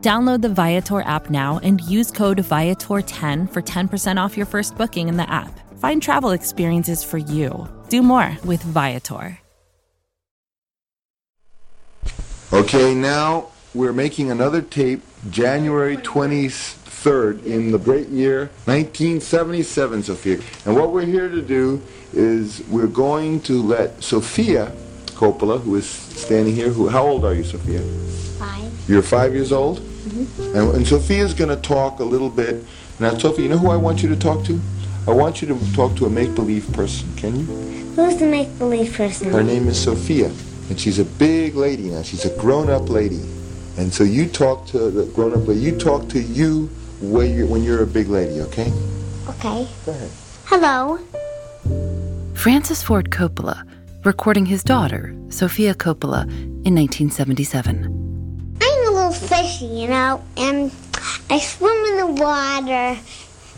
Download the Viator app now and use code Viator10 for 10% off your first booking in the app. Find travel experiences for you. Do more with Viator. Okay, now we're making another tape January 23rd in the great year 1977, Sofia. And what we're here to do is we're going to let Sofia Coppola, who is standing here, who, how old are you, Sofia? Five. You're five years old? Mm-hmm. And, and Sofia's going to talk a little bit. Now, Sofia, you know who I want you to talk to? I want you to talk to a make-believe person. Can you? Who's the make-believe person? Her name is Sofia, and she's a big lady now. She's a grown-up lady. And so you talk to the grown-up lady. You talk to you when you're, when you're a big lady, okay? Okay. Go ahead. Hello. Francis Ford Coppola, recording his daughter, Sofia Coppola, in 1977 you know, and I swim in the water.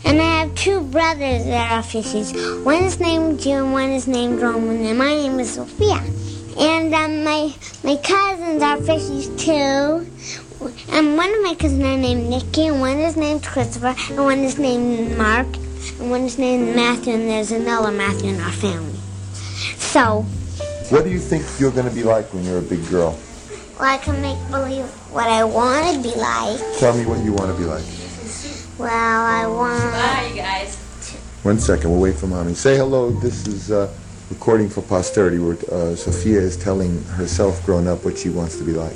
And I have two brothers that are fishies. One is named Jim, one is named Roman, and my name is Sofia. And um, my my cousins are fishies too. And one of my cousins are named Nikki, and one is named Christopher, and one is named Mark, and one is named Matthew, and there's another Matthew in our family. So. What do you think you're going to be like when you're a big girl? Well, I can make believe what I want to be like. Tell me what you want to be like. Well, I want. Bye, you guys. One second, we'll wait for mommy. Say hello. This is uh, recording for posterity where uh, Sofia is telling herself, grown up, what she wants to be like.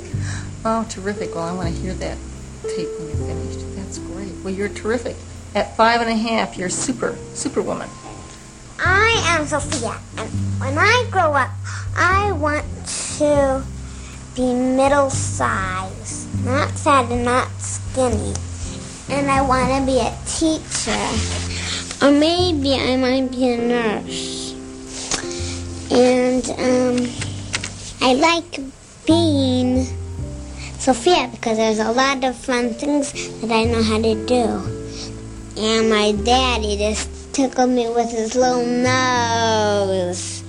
Oh, terrific. Well, I want to hear that tape when you're finished. That's great. Well, you're terrific. At five and a half, you're super, superwoman. I am Sofia, and when I grow up, I want to be middle size, not fat and not skinny. And I want to be a teacher. Or maybe I might be a nurse. And um, I like being Sofia because there's a lot of fun things that I know how to do. And my daddy just tickled me with his little nose.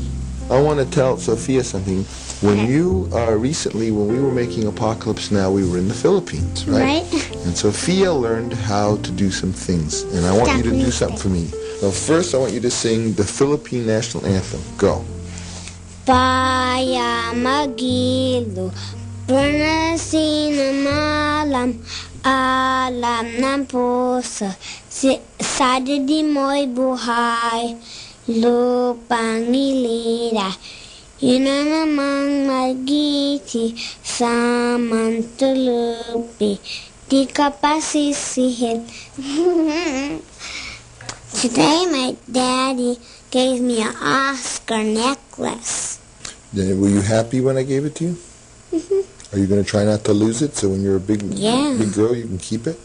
I want to tell Sofia something. When you uh, recently, when we were making Apocalypse Now, we were in the Philippines, right? Right. And Sofia learned how to do some things, and I want you to do something for me. Now, first, I want you to sing the Philippine national anthem. Go. Baya magilo, malam, alam ng puso, sa di mo'y buhay, lupang nilira. Yun na namang magiti sa mantulupi, di ka. Today my daddy gave me an Oscar necklace. Then, were you happy when I gave it to you? Are you going to try not to lose it so when you're a big Yeah. big girl you can keep it?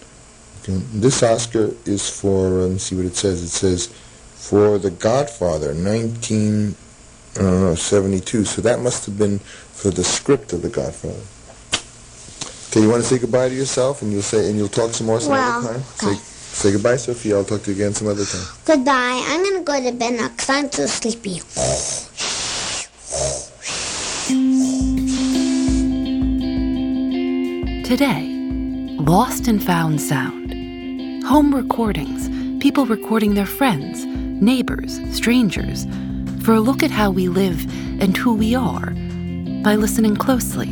Okay. This Oscar is for, uh, let me see what it says. It says, for The Godfather, 19, I don't know, 72. So that must have been for the script of The Godfather. Okay, you want to say goodbye to yourself and you'll say, and you'll talk some more some Well, other time? okay. Say, say goodbye, Sofia. I'll talk to you again some other time. Goodbye. I'm gonna go to bed now because I'm too sleepy. Today, Lost and Found Sound. Home recordings, people recording their friends, neighbors, strangers, for a look at how we live and who we are by listening closely.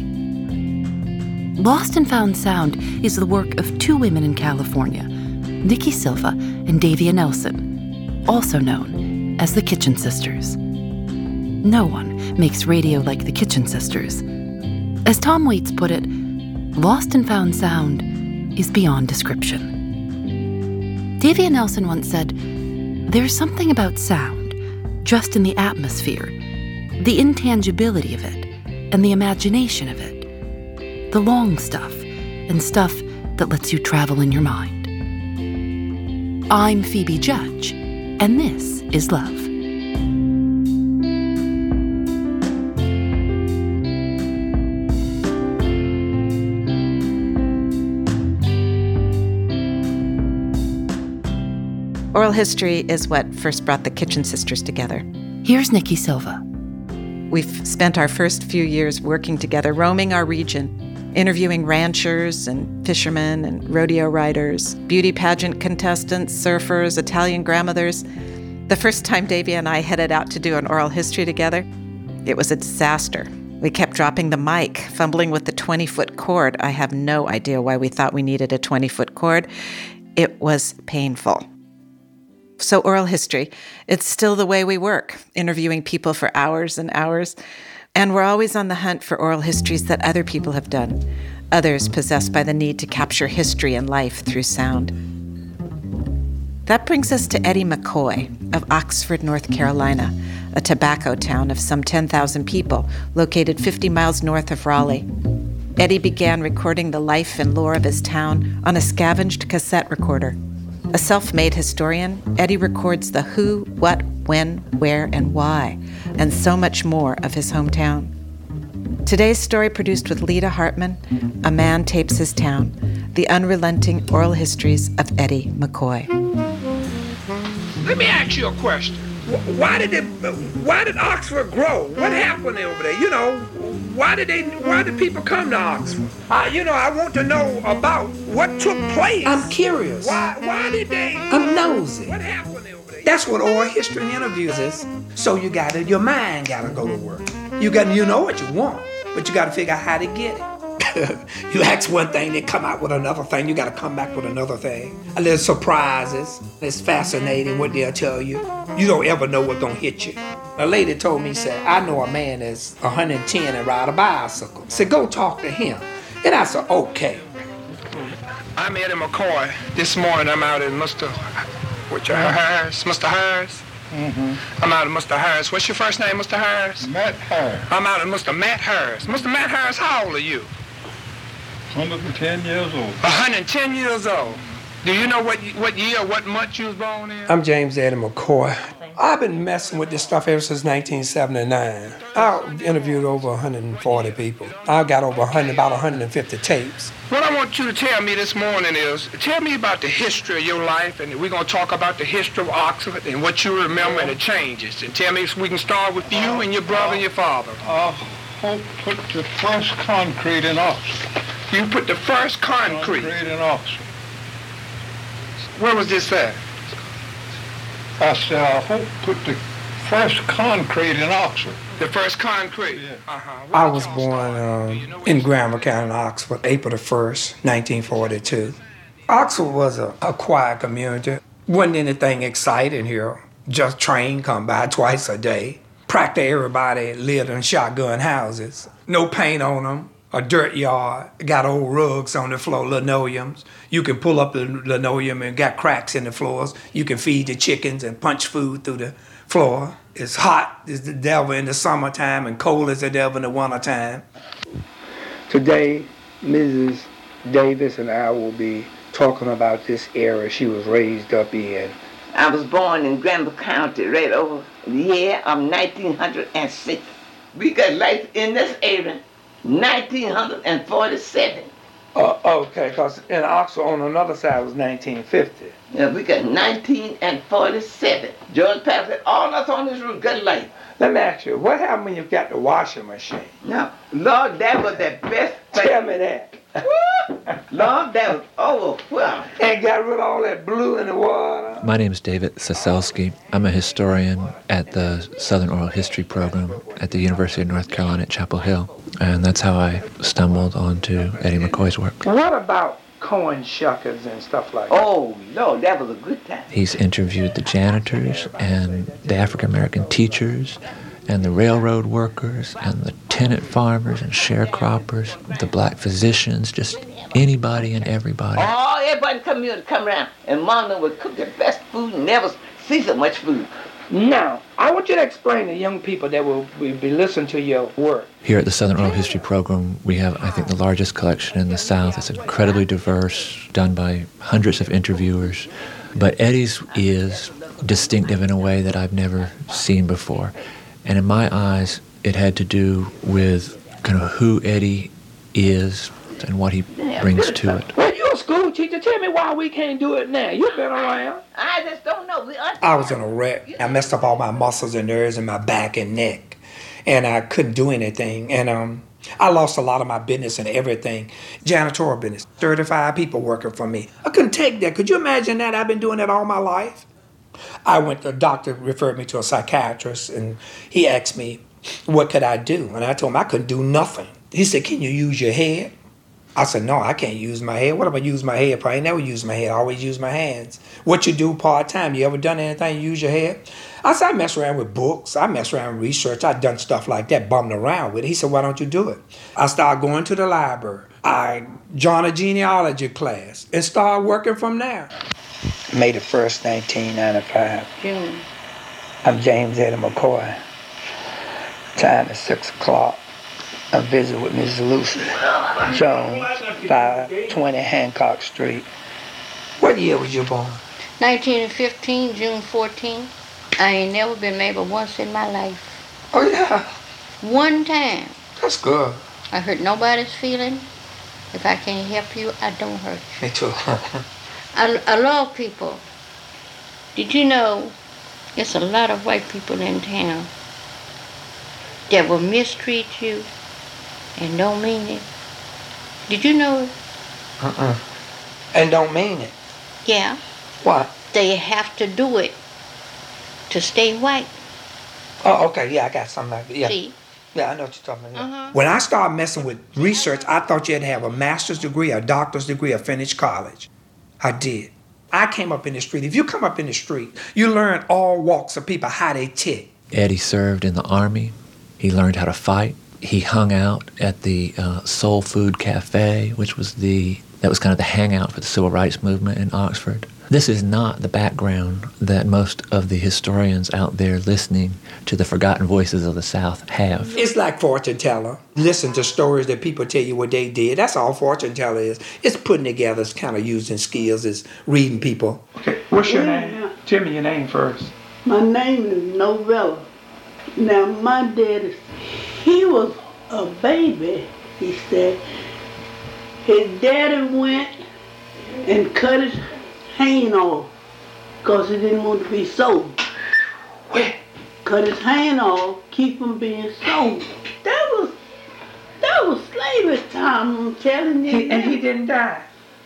Lost and Found Sound is the work of two women in California, Nikki Silva and Davia Nelson, also known as the Kitchen Sisters. No one makes radio like the Kitchen Sisters. As Tom Waits put it, Lost and Found Sound is beyond description. Davia Nelson once said, There's something about sound, just in the atmosphere, the intangibility of it, and the imagination of it, the long stuff, and stuff that lets you travel in your mind. I'm Phoebe Judge, and this is Love. Oral history is what first brought the Kitchen Sisters together. Here's Nikki Silva. We've spent our first few years working together, roaming our region, interviewing ranchers and fishermen and rodeo riders, beauty pageant contestants, surfers, Italian grandmothers. The first time Davia and I headed out to do an oral history together, it was a disaster. We kept dropping the mic, fumbling with the 20 foot cord. I have no idea why we thought we needed a 20 foot cord. It was painful. So, oral history, it's still the way we work, interviewing people for hours and hours. And we're always on the hunt for oral histories that other people have done, others possessed by the need to capture history and life through sound. That brings us to Eddie McCoy of Oxford, North Carolina, a tobacco town of some 10,000 people located 50 miles north of Raleigh. Eddie began recording the life and lore of his town on a scavenged cassette recorder. A self made historian, Eddie records the who, what, when, where, and why, and so much more of his hometown. Today's story, produced with Lita Hartman, A Man Tapes His Town, the unrelenting oral histories of Eddie McCoy. Let me ask you a question. Why did it? Why did Oxford grow? What happened over there? You know, why did they? Why did people come to Oxford? Uh, you know, I want to know about what took place. I'm curious. Why? Why did they? I'm nosy. What happened over there? That's what oral history and interviews is. So you got to, your mind got to go to work. You got, you know what you want, but you got to figure out how to get it. you ask one thing, they come out with another thing. You got to come back with another thing. A little surprises. It's fascinating what they'll tell you. You don't ever know what's gonna hit you. A lady told me, said, I know a man that's 110 and ride a bicycle. Said, go talk to him. And I said, okay. I'm Eddie McCoy. This morning I'm out in Mr. What's your Harris? Mr. Harris? Mm-hmm. I'm out in Mr. Harris. What's your first name, Mr. Harris? Matt Harris, I'm out in Mr. Matt Harris. Mr. Matt Harris, how old are you? 110 years old. 110 years old. Do you know what what year, what month you was born in? I'm James Adam McCoy. I've been messing with this stuff ever since 1979. I interviewed over 140 people. I got over 100, about 150 tapes. What I want you to tell me this morning is, tell me about the history of your life, and we're going to talk about the history of Oxford and what you remember and the changes. And tell me if we can start with you and your brother and your father. I hope put the first concrete in Oxford. You put the first concrete. Concrete in Oxford. Where was this at? I said, I hope put the first concrete in Oxford. The first concrete. Yeah. Uh-huh. I was born um, in Granville County, Oxford, April the 1st, 1942. Oxford was a, a quiet community. Wasn't anything exciting here. Just train come by twice a day. Practically everybody lived in shotgun houses. No paint on them. A dirt yard. Got old rugs on the floor, linoleums. You can pull up the linoleum and got cracks in the floors. You can feed the chickens and punch food through the floor. It's hot as the devil in the summertime and cold as the devil in the wintertime. Today, Mrs. Davis and I will be talking about this era she was raised up in. I was born in Granville County right over the year of 1906. We got life in this area 1947. Uh, okay, because in Oxford on another side was 1950. Yeah, we got 1947. George Patterson, all us on this room got life. Let me ask you, what happened when you got the washing machine? Now, Lord, that was the best thing. Tell me that. Lord, that was overwhelming. And got rid of all that blue in the water. My name is David Cecelski. I'm a historian at the Southern Oral History program at the University of North Carolina at Chapel Hill. And that's how I stumbled onto Eddie McCoy's work. What about corn shuckers and stuff like that? Oh, no, that was a good time. He's interviewed the janitors and the African American teachers and the railroad workers and the tenant farmers and sharecroppers, the black physicians, just anybody and everybody. Oh, everybody come here to come around, and Mama would cook the best food and never see so much food. Now, I want you to explain to young people that will be listening to your work. Here at the Southern Oral History Program, we have, I think, the largest collection in the South. It's incredibly diverse, done by hundreds of interviewers. But Eddie's is distinctive in a way that I've never seen before. And in my eyes, it had to do with kind of who Eddie is and what he brings to it. Well, you're a school teacher. Tell me why we can't do it now. You've been around. I just don't know. We I was in a wreck. I messed up all my muscles and nerves in my back and neck, and I couldn't do anything. And um, I lost a lot of my business and everything. Janitorial business. 35 people working for me. I couldn't take that. Could you imagine that? I've been doing that all my life. I went, the doctor referred me to a psychiatrist, and he asked me, what could I do? And I told him I couldn't do nothing. He said, can you use your head? I said, no, I can't use my head. What am I use my head? Probably never use my head. I always use my hands. What you do part time? You ever done anything? You use your head? I said, I mess around with books. I mess around with research. I done stuff like that, bumming around with it. He said, why don't you do it? I started going to the library. I joined a genealogy class and started working from there. May the 1st, 1995. June. I'm James Eddie McCoy. Time is 6 o'clock. I visit with Mrs. Lucy Jones, 520 Hancock Street. What year was you born? 1915, June 14. I ain't never been married but once in my life. Oh, yeah. One time. That's good. I hurt nobody's feeling. If I can't help you, I don't hurt you. Me too. I, I love people. Did you know there's a lot of white people in town that will mistreat you and don't mean it? Did you know? Uh-uh. And don't mean it. Yeah. What? They have to do it to stay white. Oh, okay. Yeah, I got something like that. Yeah. See? Yeah, I know what you're talking about. Uh-huh. When I started messing with research, I thought you had to have a master's degree, a doctor's degree, or finish college. I did. I came up in the street. If you come up in the street, you learn all walks of people how they tick. Eddie served in the Army. He learned how to fight. He hung out at the uh, Soul Food Cafe, which was the that was kind of the hangout for the civil rights movement in Oxford. This is not the background that most of the historians out there listening to the forgotten voices of the South have. It's like fortune teller. Listen to stories that people tell you what they did. That's all fortune teller is. It's putting together, it's kind of using skills, it's reading people. Okay, what's your name? Tell me your name first. My name is Novella. Now, my daddy, he was a baby, he said. His daddy went and cut his hand off because he didn't want to be sold. Cut his hand off, keep him being sold. That was that was slavery time, I'm telling you. He, and he didn't die.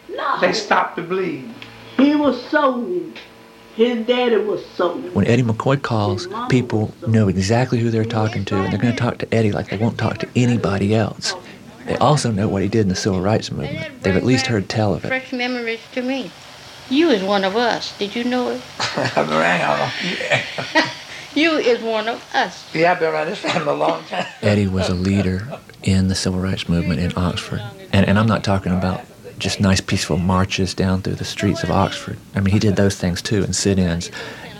No. They stopped the bleeding. He was sold. His daddy was sold. When Eddie McCoy calls, people know exactly who they're talking to, and they're going to talk to Eddie like they won't talk to anybody else. They also know what he did in the civil rights movement. They've at least heard tell of it. Fresh memories to me. You is one of us. Did you know it? I've been around. Yeah. You is one of us. yeah, I've been around this family a long time. Eddie was a leader in the civil rights movement in Oxford. And, and I'm not talking about just nice, peaceful marches down through the streets of Oxford. I mean, he did those things too, and sit ins.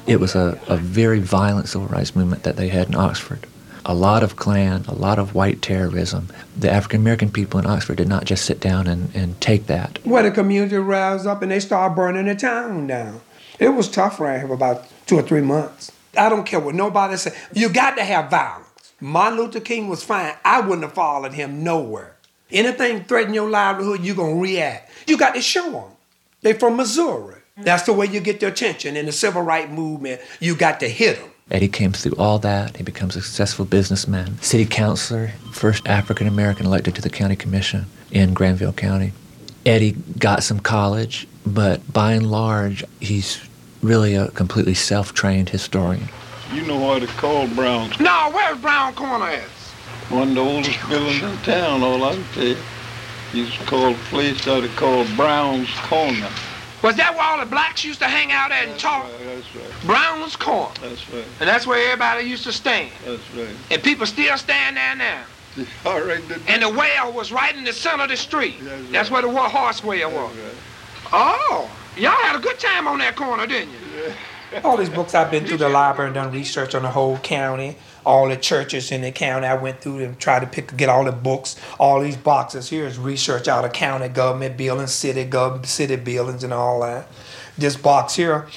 It was a, a very violent civil rights movement that they had in Oxford. A lot of Klan, a lot of white terrorism. The African American people in Oxford did not just sit down and, and take that. Where the community roused up and they started burning the town down. It was tough around here for about two or three months. I don't care what nobody say. You got to have violence. Martin Luther King was fine. I wouldn't have followed him nowhere. Anything threaten your livelihood, you're going to react. You got to show them. They from Missouri. That's the way you get their attention. In the civil rights movement, you got to hit them. Eddie came through all that. He becomes a successful businessman, city councilor, first African American elected to the county commission in Granville County. Eddie got some college, but by and large, he's really a completely self trained historian. You know what it's called, Brown's? No, where's Brown Corner at? One of the oldest buildings in town, all I can tell you. Used to call the place out it called Brown's Corner. Was that where all the blacks used to hang out at and talk? That's right. Brown's Corner. That's right. And that's where everybody used to stand. That's right. And people still stand there now. All right. The, And the well was right in the center of the street. That's right. That's where the wa- horse well was. Right. Oh, y'all had a good time on that corner, didn't you? All these books I've been through the library and done research on the whole county, all the churches in the county. I went through and tried to pick get all the books. All these boxes here is research out of county government buildings, city gov city buildings and all that. This box here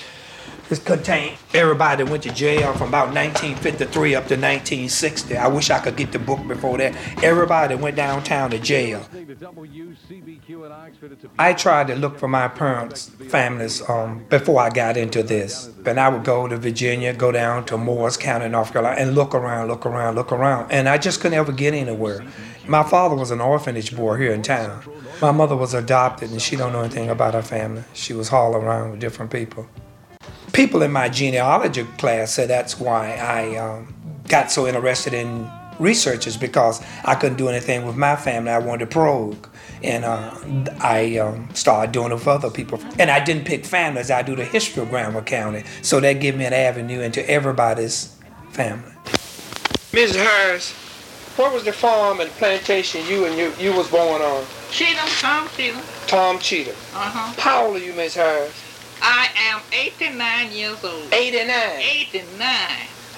is contained everybody that went to jail from about 1953 up to 1960. I wish I could get the book before that. Everybody that went downtown to jail. I tried to look for my parents' families um, before I got into this. And I would go to Virginia, go down to Morris County, North Carolina, and look around, look around, look around. And I just couldn't ever get anywhere. My father was an orphanage boy here in town. My mother was adopted, and she don't know anything about her family. She was hauled around with different people. People in my genealogy class said that's why I um, got so interested in researchers because I couldn't do anything with my family. I wanted to probe. And uh, I um, started doing it with other people. And I didn't pick families, I do the history of Granville County. So that gave me an avenue into everybody's family. Mrs. Harris, what was the farm and plantation you and you, you was born on? Cheatham, Tom Cheatham. Tom Cheatham. Uh-huh. How old are you, Miss Harris? I am 89 years old. 89. 89.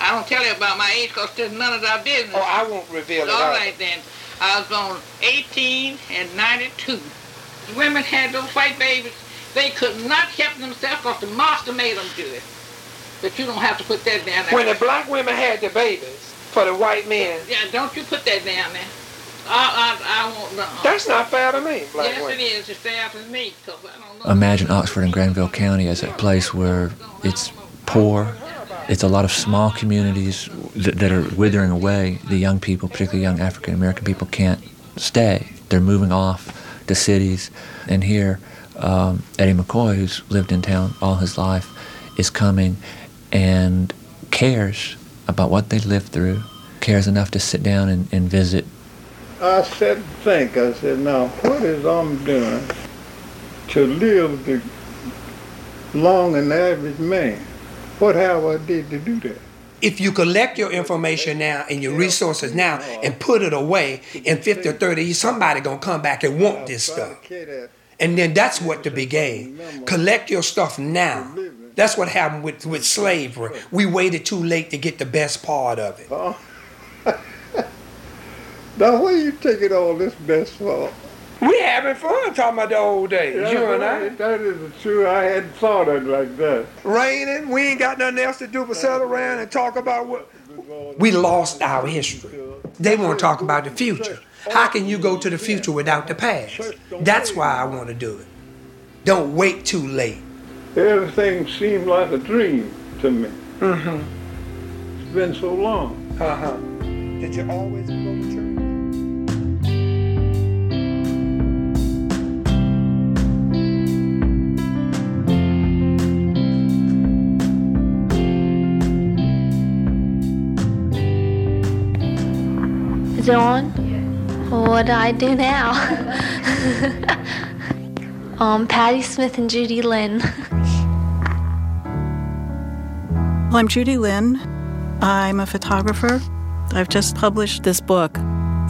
I don't tell you about my age because it's none of our business. Oh, I won't reveal it. All right then. I was born 18 and 92. Women had those white babies. They could not help themselves because the master made them do it. But you don't have to put that down there. When the black women had the babies for the white men, Yeah, don't you put that down there. I, I, I won't know. that's not fair to me, black yes, women. it is. It's fair to me because I don't know. Imagine Oxford and Granville County as a place where it's poor. It's a lot of small communities that, that are withering away. The young people, particularly young African American people, can't stay. They're moving off to cities. And here, um, Eddie McCoy, who's lived in town all his life, is coming and cares about what they lived through, cares enough to sit down and, and visit. I sat and think. I said, now, what is I'm doing to live the long and average man? What have I did to do that? If you collect your information now and your resources now and put it away, in 50 or 30 years, somebody gonna come back and want this stuff. And then that's what the began. Collect your stuff now. That's what happened with, with slavery. We waited too late to get the best part of it. Uh-huh. Now, where are you taking all this best for? We having fun talking about the old days, Yeah, you and I. that- is true. I hadn't thought of it like that. Raining, we ain't got nothing else to do but sit around and talk about what. We lost our history. They want to talk about the future. How can you go to the future without the past? That's why I want to do it. Don't wait too late. Everything seemed like a dream to me. Mm-hmm. It's been so long. Uh-huh. Did you always go to church? Is it on? What do I do now? um, Patti Smith and Judy Linn. Well, I'm Judy Linn. I'm a photographer. I've just published this book,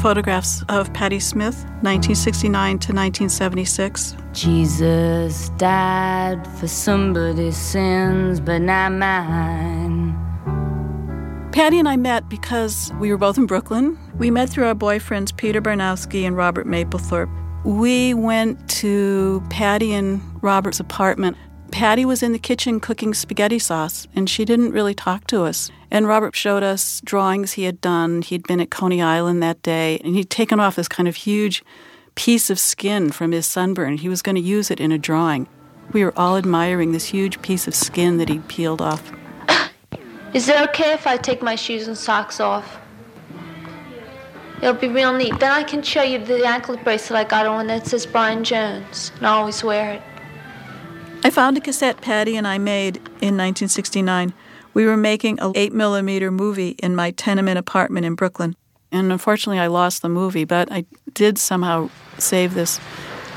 photographs of Patti Smith, 1969 to 1976. Jesus died for somebody's sins, but not mine. Patti and I met because we were both in Brooklyn. We met through our boyfriends, Peter Barnowski and Robert Mapplethorpe. We went to Patti and Robert's apartment. Patti was in the kitchen cooking spaghetti sauce, and she didn't really talk to us. And Robert showed us drawings he had done. He'd been at Coney Island that day, and he'd taken off this kind of huge piece of skin from his sunburn. He was going to use it in a drawing. We were all admiring this huge piece of skin that he'd peeled off. Is it okay if I take my shoes and socks off? It'll be real neat. Then I can show you the anklet bracelet I got on that says Brian Jones, and I always wear it. I found a cassette Patti and I made in 1969. We were making a 8 millimeter movie in my tenement apartment in Brooklyn. And unfortunately, I lost the movie, but I did somehow save this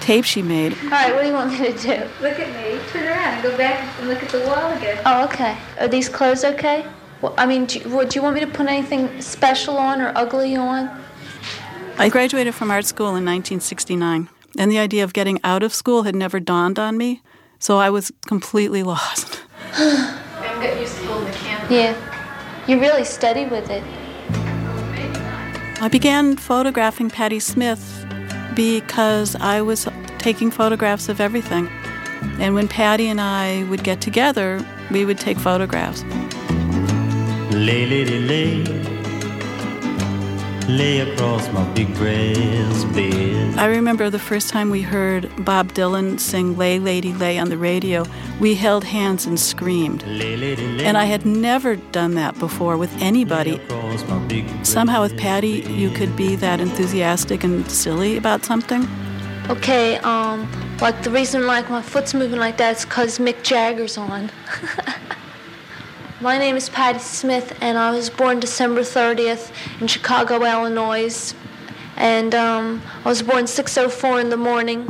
tape she made. All right, what do you want me to do? Look at me. Turn around and go back and look at the wall again. Oh, okay. Are these clothes okay? Well, I mean, do, would you want me to put anything special on or ugly on? I graduated from art school in 1969, and the idea of getting out of school had never dawned on me, so I was completely lost. I'm getting used to holding the camera. Yeah. You really study with it. I began photographing Patti Smith because I was taking photographs of everything. And when Patti and I would get together, we would take photographs. Lay, lady, lay. Lay across my big brass bed. I remember the first time we heard Bob Dylan sing Lay Lady Lay on the radio, we held hands and screamed. Lay, lady, lay. And I had never done that before with anybody. Across my big Somehow with Patti, you could be that enthusiastic and silly about something. Okay, um, like the reason like my foot's moving like that is because Mick Jagger's on. my name is Patti Smith, and I was born December 30th in Chicago, Illinois. And um, I was born 6.04 in the morning.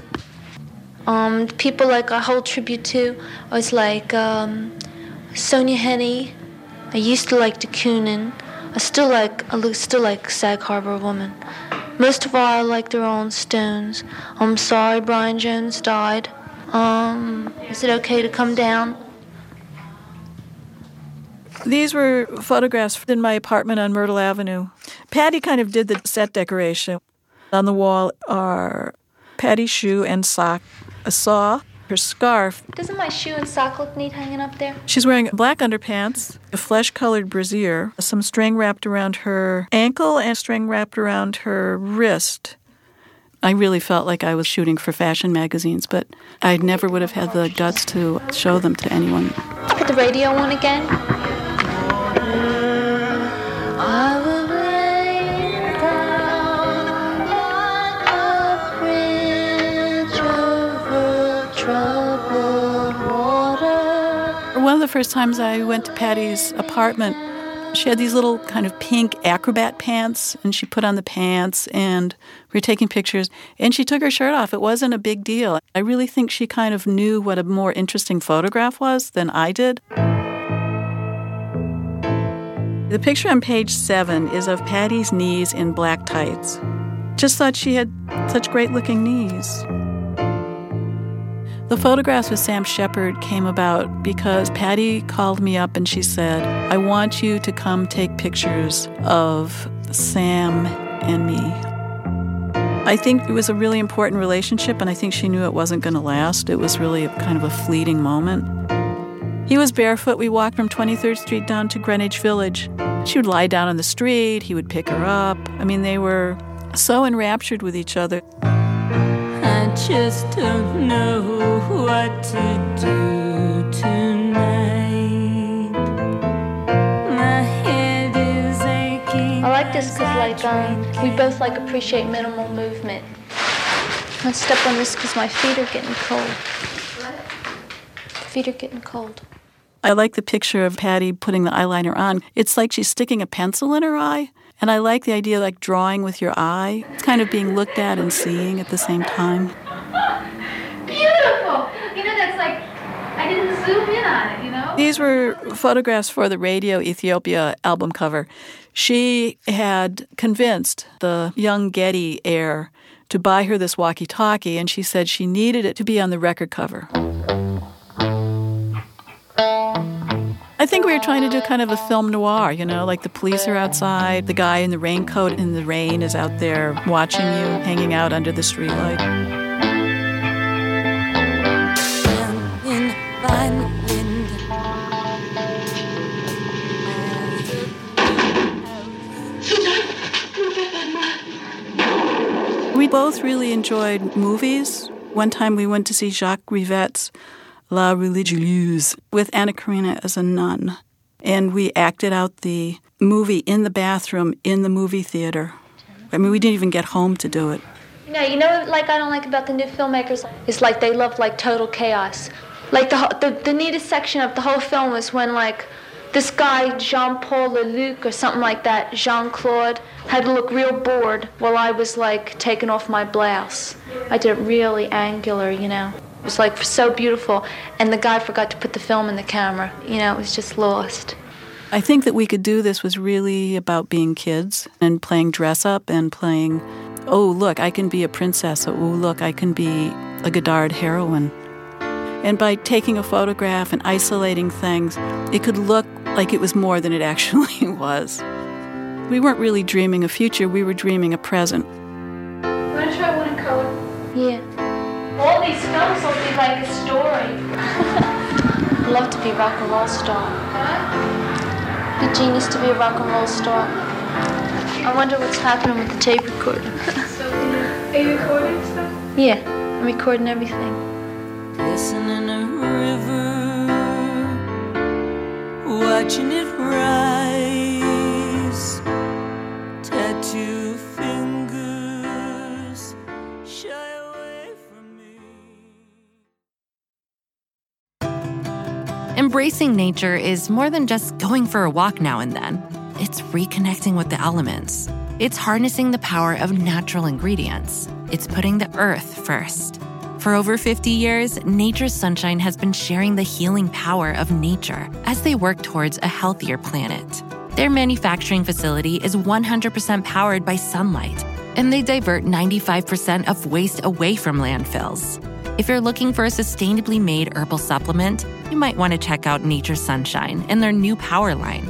Um, people like I hold tribute to I was like um, Sonja Henie. I used to like de Kooning. I still like I still like Sag Harbor Woman. Most of all, I like the Rolling Stones. I'm sorry Brian Jones died. Um, is it okay to come down? These were photographs in my apartment on Myrtle Avenue. Patti kind of did the set decoration. On the wall are Patti's shoe and sock, a saw, her scarf. Doesn't my shoe and sock look neat hanging up there? She's wearing black underpants, a flesh colored brassiere, some string wrapped around her ankle, and string wrapped around her wrist. I really felt like I was shooting for fashion magazines, but I never would have had the guts to show them to anyone. Put the radio on again. The first times I went to Patti's apartment, she had these little kind of pink acrobat pants, and she put on the pants, and we were taking pictures, and she took her shirt off. It wasn't a big deal. I really think she kind of knew what a more interesting photograph was than I did. The picture on page seven is of Patti's knees in black tights. Just thought she had such great looking knees. The photographs with Sam Shepard came about because Patti called me up and she said, I want you to come take pictures of Sam and me. I think it was a really important relationship, and I think she knew it wasn't going to last. It was really a, kind of a fleeting moment. He was barefoot. We walked from 23rd Street down to Greenwich Village. She would lie down on the street. He would pick her up. I mean, they were so enraptured with each other. I just don't know what to do tonight. My head is aching. I like this because like um, we both like appreciate minimal movement. I step on this because my feet are getting cold. Feet are getting cold. I like the picture of Patti putting the eyeliner on. It's like she's sticking a pencil in her eye. And I like the idea of like drawing with your eye. It's kind of being looked at and seeing at the same time. Beautiful. You know, that's like, I didn't zoom in on it, you know? These were photographs for the Radio Ethiopia album cover. She had convinced the young Getty heir to buy her this walkie talkie, and she said she needed it to be on the record cover. I think we were trying to do kind of a film noir, you know, like the police are outside, the guy in the raincoat in the rain is out there watching you, hanging out under the streetlight. We both really enjoyed movies. One time we went to see Jacques Rivette's La Religieuse with Anna Karina as a nun. and we acted out the movie in the bathroom in the movie theater. I mean, we didn't even get home to do it. No, you know, like I don't like about the new filmmakers is like they love like total chaos. Like the the, the neatest section of the whole film was when like this guy Jean Paul Leluc or something like that, Jean Claude, had to look real bored while I was like taking off my blouse. I did it really angular, you know. It was like so beautiful, and the guy forgot to put the film in the camera. You know, it was just lost. I think that we could do this was really about being kids and playing dress up and playing, oh, look, I can be a princess. Oh, look, I can be a Godard heroine. And by taking a photograph and isolating things, it could look like it was more than it actually was. We weren't really dreaming a future, we were dreaming a present. Want to try one in color? Yeah. All these films will be like a story. I'd love to be a rock and roll star. Be genius to be a rock and roll star. I wonder what's happening with the tape recorder. so, Are you recording stuff? yeah, I'm recording everything. Listening to river, watching it rise. Tattoo fingers shy away from me. Embracing nature is more than just going for a walk now and then. It's reconnecting with the elements. It's harnessing the power of natural ingredients. It's putting the earth first. For over 50 years, Nature's Sunshine has been sharing the healing power of nature as they work towards a healthier planet. Their manufacturing facility is 100% powered by sunlight, and they divert 95% of waste away from landfills. If you're looking for a sustainably made herbal supplement, you might want to check out Nature's Sunshine and their new Power line.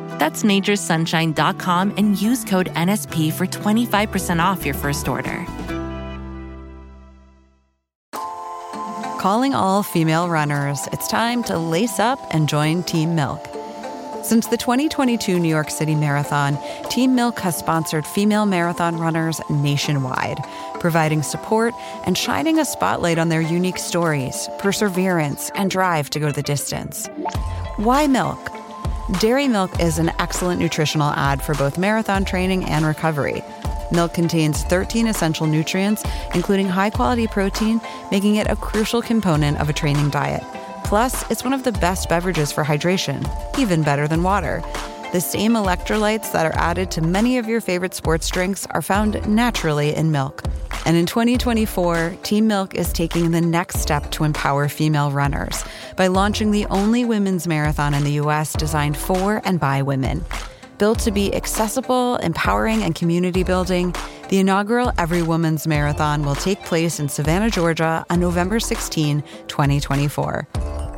That's naturesunshine.com and use code NSP for 25% off your first order. Calling all female runners, it's time to lace up and join Team Milk. Since the 2022 New York City Marathon, Team Milk has sponsored female marathon runners nationwide, providing support and shining a spotlight on their unique stories, perseverance, and drive to go the distance. Why milk? Dairy milk is an excellent nutritional ad for both marathon training and recovery. Milk contains 13 essential nutrients, including high quality protein, making it a crucial component of a training diet. Plus, it's one of the best beverages for hydration, even better than water. The same electrolytes that are added to many of your favorite sports drinks are found naturally in milk. And in 2024, Team Milk is taking the next step to empower female runners by launching the only women's marathon in the US designed for and by women. Built to be accessible, empowering, and community building, the inaugural Every Woman's Marathon will take place in Savannah, Georgia on November 16, 2024.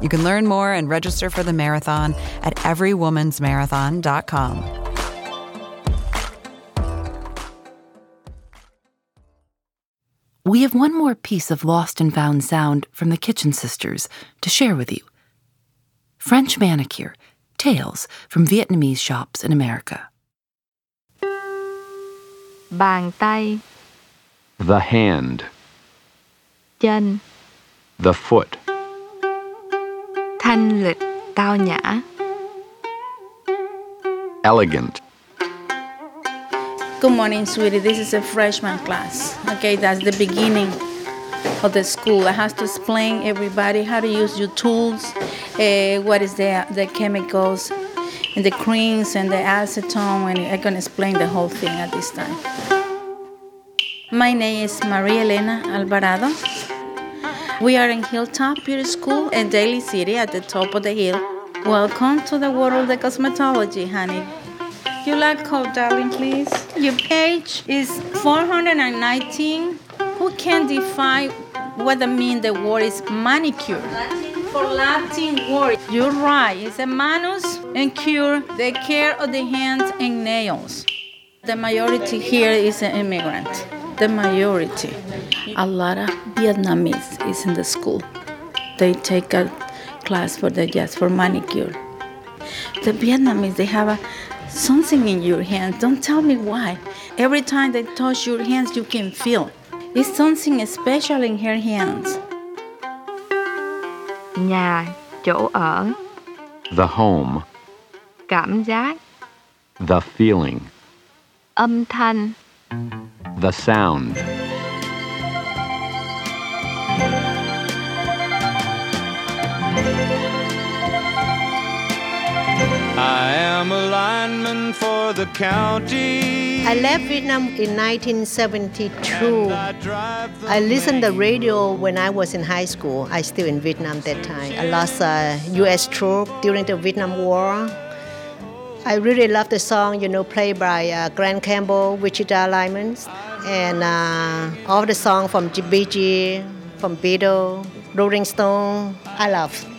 You can learn more and register for the marathon at everywomansmarathon.com. We have one more piece of lost and found sound from the Kitchen Sisters to share with you. French manicure, tales from Vietnamese shops in America. Bàn tay, The hand, chân, the foot, thanh lịch, tao nhã. elegant, Good morning, sweetie. This is a freshman class. Okay, that's the beginning of the school. I have to explain everybody how to use your tools, uh, what is the the chemicals, and the creams and the acetone, and I can explain the whole thing at this time. My name is Maria Elena Alvarado. We are in Hilltop Beauty School in Daly City at the top of the hill. Welcome to the world of cosmetology, honey. You like code, darling, please? Your page is 419. Who can define what the mean the word is manicure? For Latin word. You're right. It's a manus and cure, the care of the hands and nails. The majority here is an immigrant. The majority. A lot of Vietnamese is in the school. They take a class for the just for manicure. The Vietnamese they have a, something in your hands. Don't tell me why. Every time they touch your hands, you can feel. It's something special in her hands. Nhà, chỗ ở, The home. cảm giác, The feeling. âm thanh, The sound. I am a lineman for the county. I left Vietnam in 1972. I listened the radio when I was in high school. I still in Vietnam that time. I lost a U.S. troop during the Vietnam War. I really love the song, you know, played by uh, Grant Campbell, Wichita Lineman, and uh, all the song from GBG, from Beatles, Rolling Stone. I love.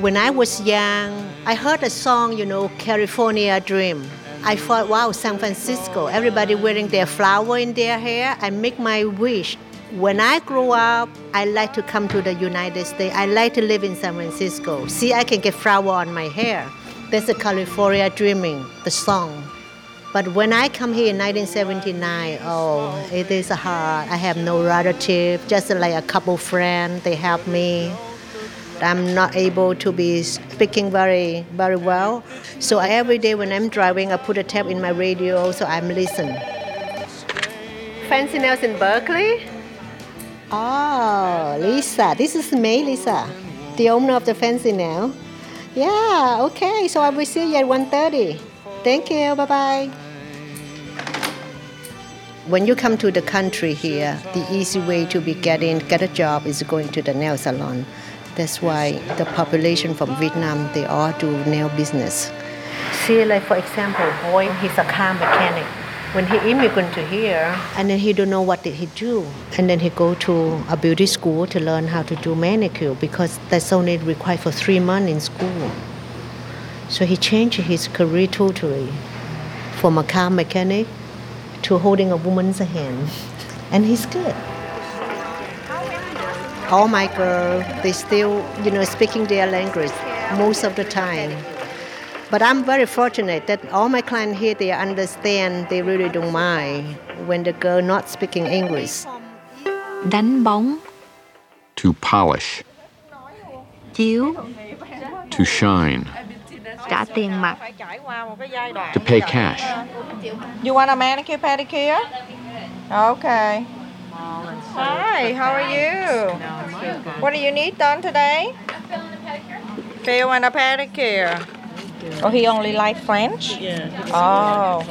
When I was young, I heard a song, you know, California Dream. I thought, wow, San Francisco, everybody wearing their flower in their hair. I make my wish. When I grow up, I like to come to the United States. I like to live in San Francisco. See, I can get flower on my hair. That's the California Dreaming, the song. But when I come here in 1979, oh, it is hard. I have no relative, just like a couple friends. They help me. I'm not able to be speaking very, very well. So every day when I'm driving, I put a tape in my radio, so I'm listening. Fancy nails in Berkeley? Oh, Lisa. This is May, Lisa, the owner of the Fancy Nail. Yeah, okay. So I will see you at 1.30. Thank you. Bye-bye. When you come to the country here, the easy way to be getting get a job is going to the nail salon. That's why the population from Vietnam they all do nail business. See, like for example, boy, he's a car mechanic. When he immigrant to here, and then he don't know what did he do, and then he go to a beauty school to learn how to do manicure because that's only required for three months in school. So he changed his career totally, from a car mechanic to holding a woman's hand, and he's good all my girls they still you know speaking their language most of the time but i'm very fortunate that all my clients here they understand they really don't mind when the girl not speaking english đánh bóng, To polish. chiếu, To shine. trả tiền mặt, To pay cash. You want a manicure pedicure? Okay. Hi, how are you? What do you need done today? a fill and a pedicure. Oh, he only like French? Yeah. Oh.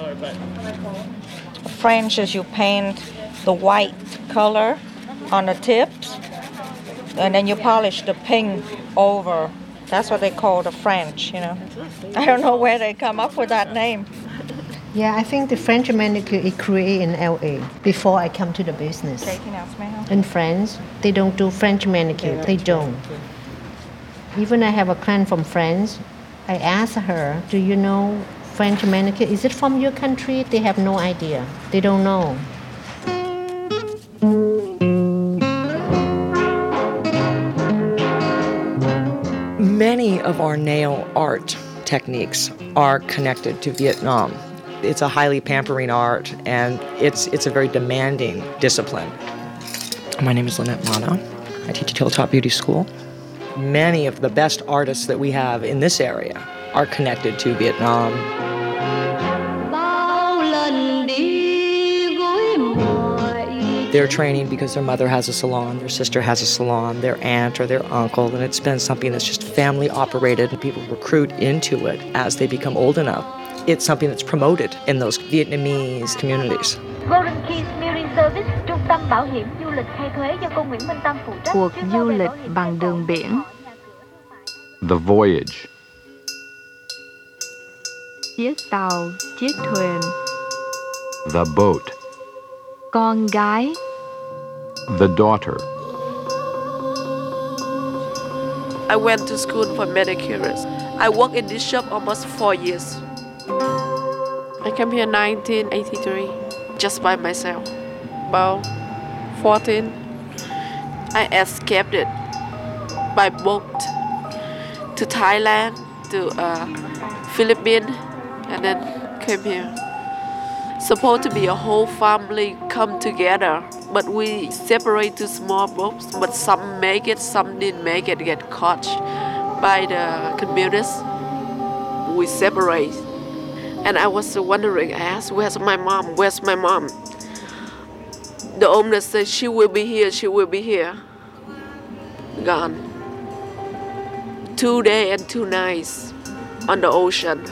French is you paint the white color on the tips and then you polish the pink over. That's what they call the French, you know. I don't know where they come up with that name. Yeah i think the french manicure is created in la before i come to the business. Taking out smell. in france they don't do french manicure they don't. Even i have a client from france i asked her do you know french manicure is it from your country? They have no idea. They don't know. Many of our nail art techniques are connected to Vietnam. It's a highly pampering art and it's it's a very demanding discipline. My name is Lynette Mano. I teach at Hilltop Beauty School. Many of the best artists that we have in this area are connected to Vietnam. They're training because their mother has a salon, their sister has a salon, their aunt or their uncle, and it's been something that's just family operated and people recruit into it as they become old enough. It's something that's promoted in those Vietnamese communities. Golden Keys Marine Service, trung tâm bảo hiểm du lịch thay thuế do cô Nguyễn Minh Tâm phụ trách. cuộc du lịch bằng đường biển, The voyage. chiếc tàu, chiếc thuyền, The boat. con gái, The daughter. I went to school for manicures. I worked in this shop almost four years. I came here 1983, just by myself. About 14, I escaped it by boat to Thailand, to uh, Philippines, and then came here. Supposed to be a whole family come together, but we separate to small groups. But some make it, some didn't make it, get caught by the communists. We separate. And I was wondering, I asked, where's my mom? Where's my mom? The owner said, she will be here, she will be here. Gone. Two days and two nights on the ocean.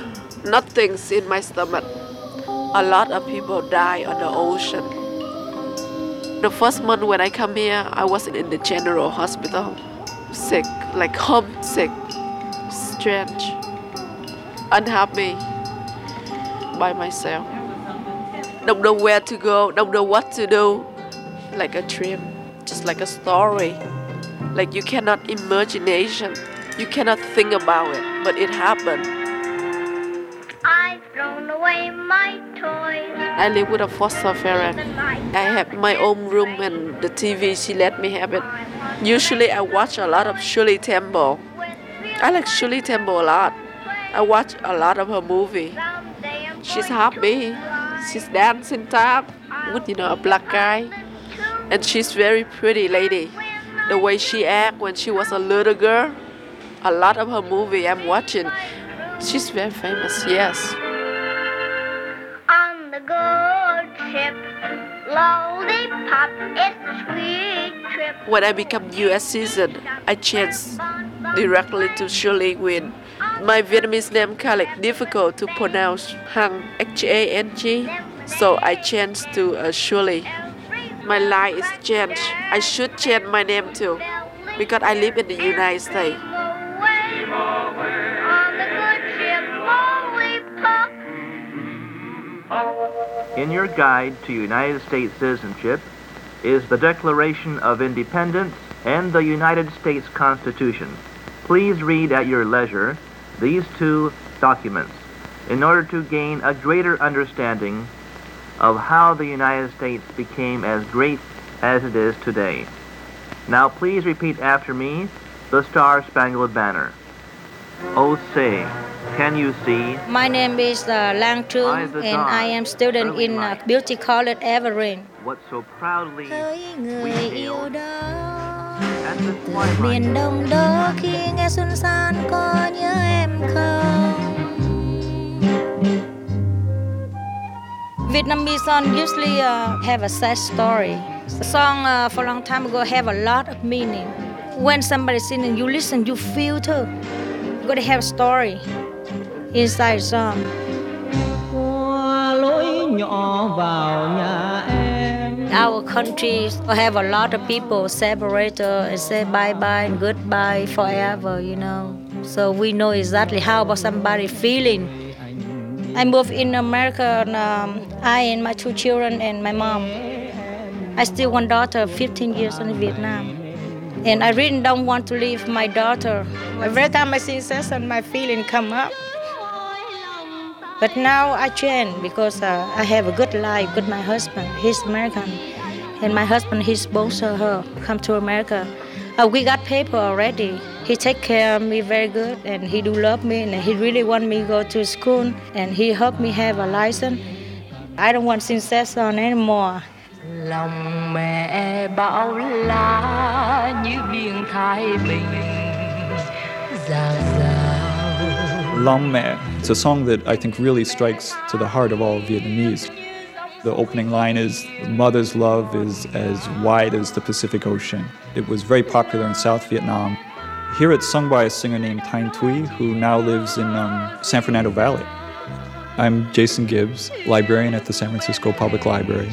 Nothing's in my stomach. A lot of people die on the ocean. The first month when I come here, I was in the general hospital. Sick, like homesick, strange, unhappy by myself. Don't know where to go, don't know what to do. Like a dream, just like a story. Like you cannot imagination, you cannot think about it, but it happened. I've thrown away my toys. I live with a foster parent. I have my own room and the TV, she let me have it. Usually I watch a lot of Shirley Temple. I like Shirley Temple a lot. I watch a lot of her movie. She's happy. She's dancing tap with you know a black guy. And she's very pretty lady. The way she act when she was a little girl. A lot of her movie I'm watching. She's very famous, yes. On the good ship, lollipop, a sweet trip. When I become U.S. citizen, I changed directly to Shirley Nguyen. My Vietnamese name Khalek difficult to pronounce Hang H-A-N-G, so I changed to uh, Shirley. My life is changed. I should change my name too, because I live in the United States. In your guide to United States citizenship is the Declaration of Independence and the United States Constitution. Please read at your leisure these two documents in order to gain a greater understanding of how the United States became as great as it is today. Now please repeat after me the Star Spangled Banner. Oh say, can you see My name is uh, Lang By Trung, the and I am student in uh. Beauty College Evergreen. what so proudly we hailed at Miền Đông đó khi nghe xuân san có nhớ em không? Vietnamese song usually uh, have a sad story. The song uh, for a long time ago have a lot of meaning. When somebody singing, you listen, you feel too. You gotta have a story inside song. Qua lối nhỏ vào nhà em Our country have a lot of people separate uh, and say bye bye and goodbye forever, you know. So we know exactly how about somebody feeling. I moved in America, and um, I and my two children and my mom. I still one daughter, 15 years in Vietnam. And I really don't want to leave my daughter. Every time I see Cesar, my feeling come up. But now I change because uh, I have a good life with my husband. He's American. And my husband, he sponsor her come to America. Uh, we got paper already. He take care of me very good and he do love me and he really want me go to school and he help me have a license. I don't want Princess on anymore. lòng mẹ bão lá như biển thái bình rào rào Lam Mẹ. It's a song that I think really strikes to the heart of all Vietnamese. The opening line is Mother's love is as wide as the Pacific Ocean. It was very popular in South Vietnam. Here it's sung by a singer named Thanh Thuy, who now lives in um, San Fernando Valley. I'm Jason Gibbs, librarian at the San Francisco Public Library.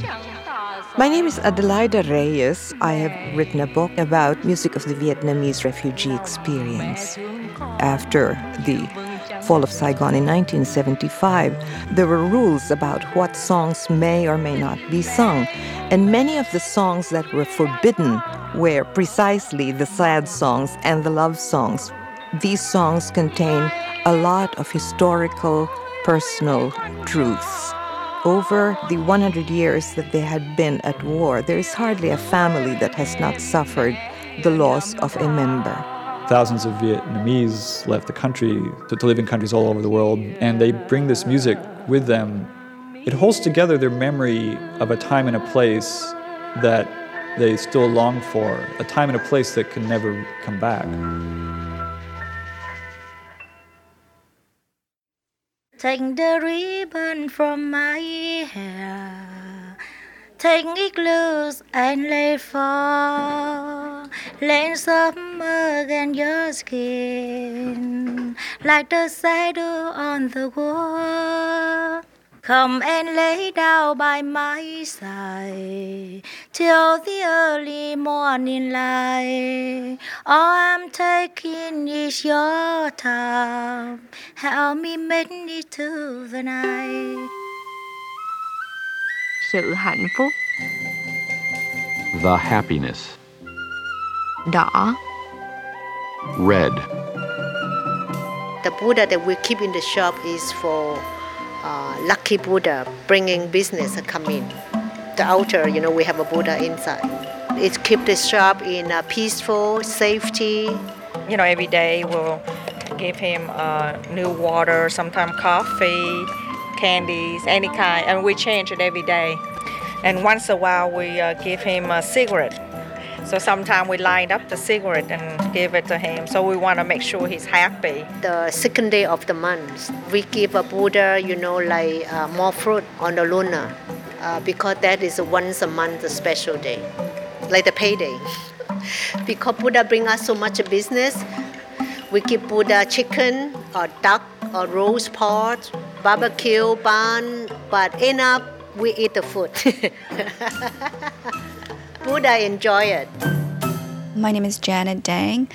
My name is Adelaida Reyes. I have written a book about music of the Vietnamese refugee experience. After the fall of Saigon in 1975, there were rules about what songs may or may not be sung, and many of the songs that were forbidden were precisely the sad songs and the love songs. These songs contain a lot of historical personal truths. Over the 100 years that they had been at war, there is hardly a family that has not suffered the loss of a member. Thousands of Vietnamese left the country to, to live in countries all over the world, and they bring this music with them. It holds together their memory of a time and a place that they still long for, a time and a place that can never come back. Take the ribbon from my hair, take it loose and lay fall. Let summer again your skin, like the shadow on the wall. Come and lay down by my side till the early morning light. All I'm taking is your time. Help me make it to the night. Sự hạnh phúc. The happiness. Đỏ. Red. The Buddha that we keep in the shop is for uh, lucky Buddha, bringing business come in. The outer, you know, we have a Buddha inside. It keep the shop in uh, peaceful, safety. You know, every day we'll give him uh, new water, sometimes coffee, candies, any kind, and we change it every day. And once a while we uh, give him a cigarette. So sometimes we line up the cigarette and give it to him. So we want to make sure he's happy. The second day of the month, we give a Buddha, you know, like uh, more fruit on the Luna, uh, because that is once a month a special day, like the payday. because Buddha bring us so much business, we give Buddha chicken or duck or roast pork, barbecue, bun, but end up we eat the food. Buddha enjoy it. My name is Janet Dang.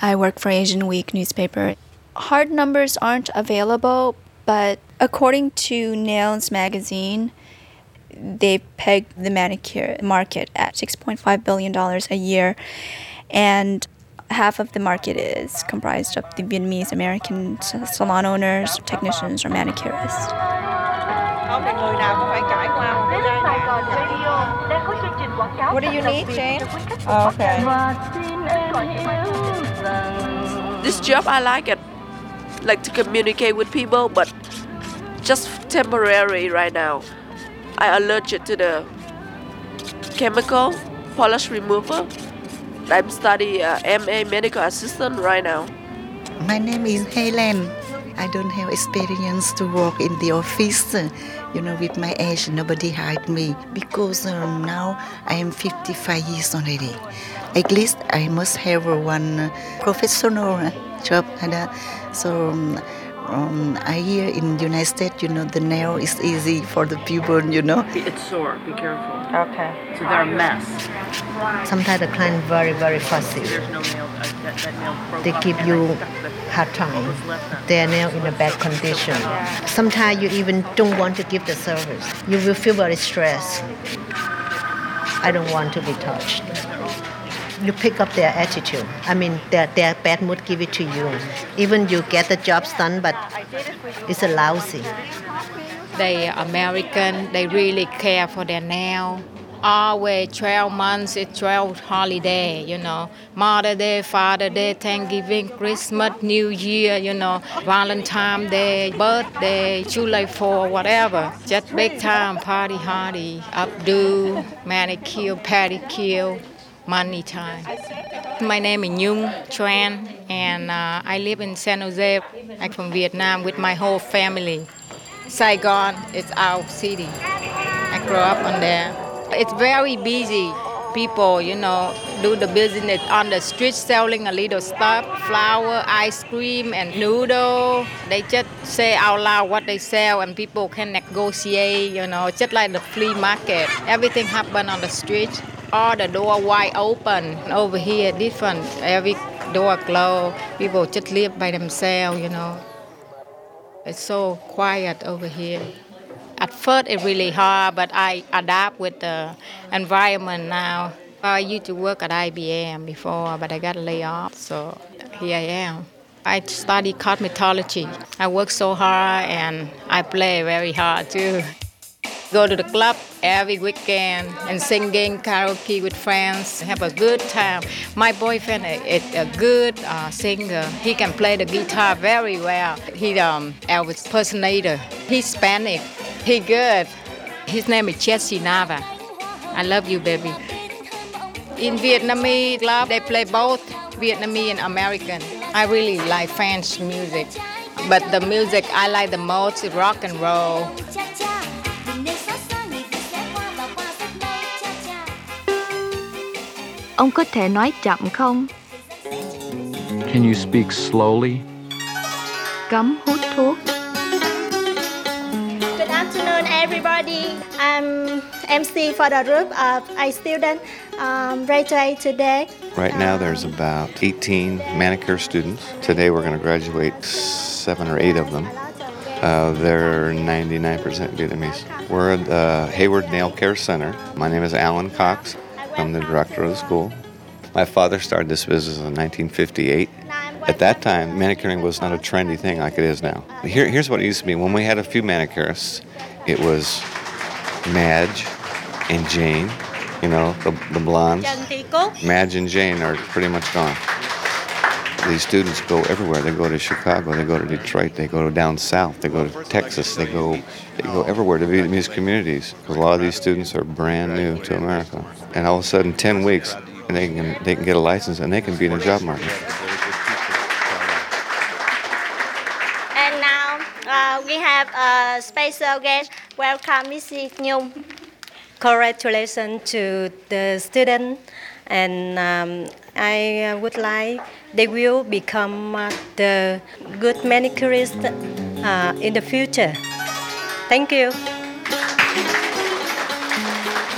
I work for Asian Week newspaper. Hard numbers aren't available, but according to Nails magazine, they peg the manicure market at $6.5 billion a year, and half of the market is comprised of the Vietnamese American salon owners, technicians, or manicurists. What do you need, Jane? Oh, okay. This job I like it, like to communicate with people, but just temporary right now. I allergic to the chemical polish remover. I'm studying uh, MA medical assistant right now. My name is Helen. I don't have experience to work in the office. You know, with my age, nobody hired me because um, now I am 55 years already. At least I must have one professional job. So um, um, I hear in the United States, you know, the nail is easy for the people, you know. It's sore. Be careful. Okay. So they're a mess. Sometimes the client very, very fussy. There's no nail. Uh, that, that nail broke They give you I stuck the- hard time. what was left on. They are now in a bad condition. Sometimes you even don't want to give the service. You will feel very stressed. I don't want to be touched. You pick up their attitude. I mean, their, their bad mood give it to you. Even you get the jobs done, but it's a lousy. They American, they really care for their nail. Always 12 months, it's 12 holiday, you know. Mother Day, Father Day, Thanksgiving, Christmas, New Year, you know. Valentine Day, birthday, July 4, whatever. Just big time, party hardy, updo, manicure, pedicure, money time. My name is Nhung Tran, and uh, I live in San Jose. I'm from Vietnam with my whole family. Saigon is our city. I grew up on there. It's very busy. People, you know, do the business on the street selling a little stuff, flour, ice cream, and noodle. They just say out loud what they sell, and people can negotiate. You know, just like the flea market. Everything happen on the street. All the door wide open. Over here, different. Every door closed. People just live by themselves. You know. It's so quiet over here. At first, it's really hard, but I adapt with the environment now. I used to work at IBM before, but I got laid off, so here I am. I study cosmetology. I work so hard and I play very hard too. Go to the club every weekend and singing karaoke with friends, have a good time. My boyfriend is a good uh, singer. He can play the guitar very well. He um Elvis impersonator. He's Spanish. He good. His name is Jesse Nava. I love you, baby. In Vietnamese club, they play both Vietnamese and American. I really like French music, but the music I like the most is rock and roll. Ông có thể nói chậm không? Can you speak slowly? Cấm hút thuốc. Good afternoon, everybody. I'm MC for the group of A student um, graduate today. Right now, there's about 18 manicure students. Today, we're going to graduate seven or eight of them. Uh, they're 99% Vietnamese. We're at the Hayward Nail Care Center. My name is Alan Cox. I'm the director of the school. My father started this business in 1958. At that time, manicuring was not a trendy thing like it is now. Here, here's what it used to be. When we had a few manicurists, it was Madge and Jane, you know, the, the blondes. Madge and Jane are pretty much gone. These students go everywhere. They go to Chicago, they go to Detroit, they go down south, they go to Texas, they go they go everywhere to Vietnamese communities a lot of these students are brand new to America. And all of a sudden, 10 weeks, and they can they can get a license and they can be in the job market. And now uh, we have a special guest. Welcome, Mrs. Nhung. Congratulations to the student, and um, I uh, would like they will become uh, the good manicurist uh, in the future. Thank you.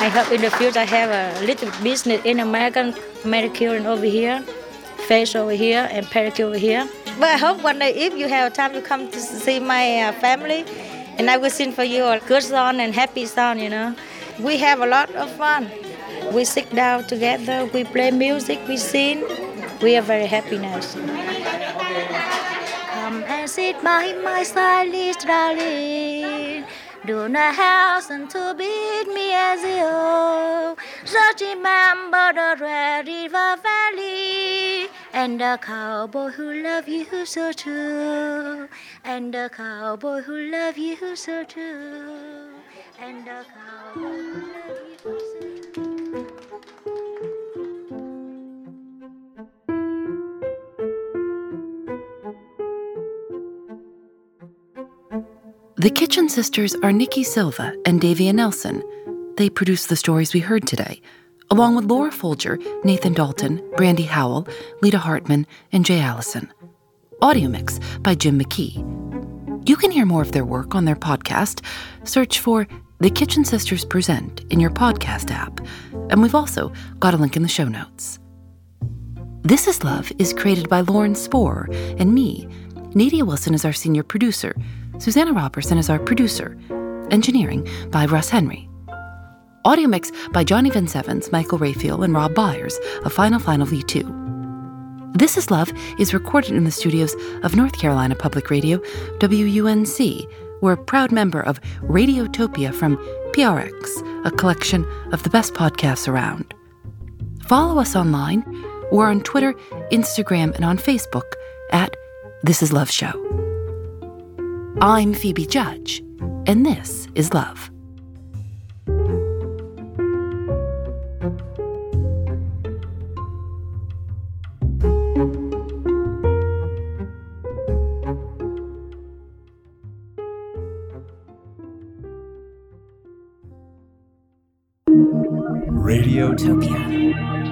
I hope in the future I have a little business in American manicure over here, face over here, and pedicure over here. But I hope one day if you have time to come to see my uh, family, and I will sing for you a good song and happy song, you know. We have a lot of fun. We sit down together, we play music, we sing. We are very happy now. Come and sit by my side, little darling. Do not hasten to beat me as you. Just remember the Red River Valley and the cowboy who you so. And the cowboy who you so. And the cowboy who you so. The Kitchen Sisters are Nikki Silva and Davia Nelson. They produced the stories we heard today, along with Laura Folger, Nathan Dalton, Brandy Howell, Lita Hartman, and Jay Allison. Audio mix by Jim McKee. You can hear more of their work on their podcast. Search for The Kitchen Sisters Present in your podcast app, and we've also got a link in the show notes. This is Love is created by Lauren Spohr and me. Nadia Wilson is our senior producer. Susanna Robertson is our producer. Engineering by Russ Henry. Audio mix by Johnny Evans, Michael Raphael, and Rob Byers of Final Final V2. This is Love is recorded in the studios of North Carolina Public Radio, WUNC. We're a proud member of Radiotopia from PRX, a collection of the best podcasts around. Follow us online. We're on Twitter, Instagram, and on Facebook at This Is Love Show. I'm Phoebe Judge, and this is Love. Radiotopia.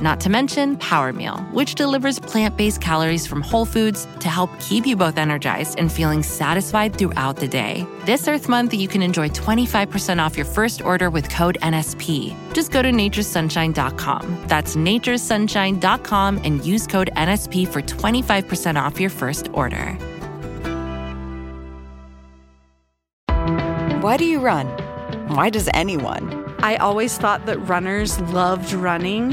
Not to mention Power Meal, which delivers plant based calories from whole foods to help keep you both energized and feeling satisfied throughout the day. This Earth Month, you can enjoy 25% off your first order with code NSP. Just go to naturesunshine.com. That's naturesunshine.com and use code NSP for 25% off your first order. Why do you run? Why does anyone? I always thought that runners loved running,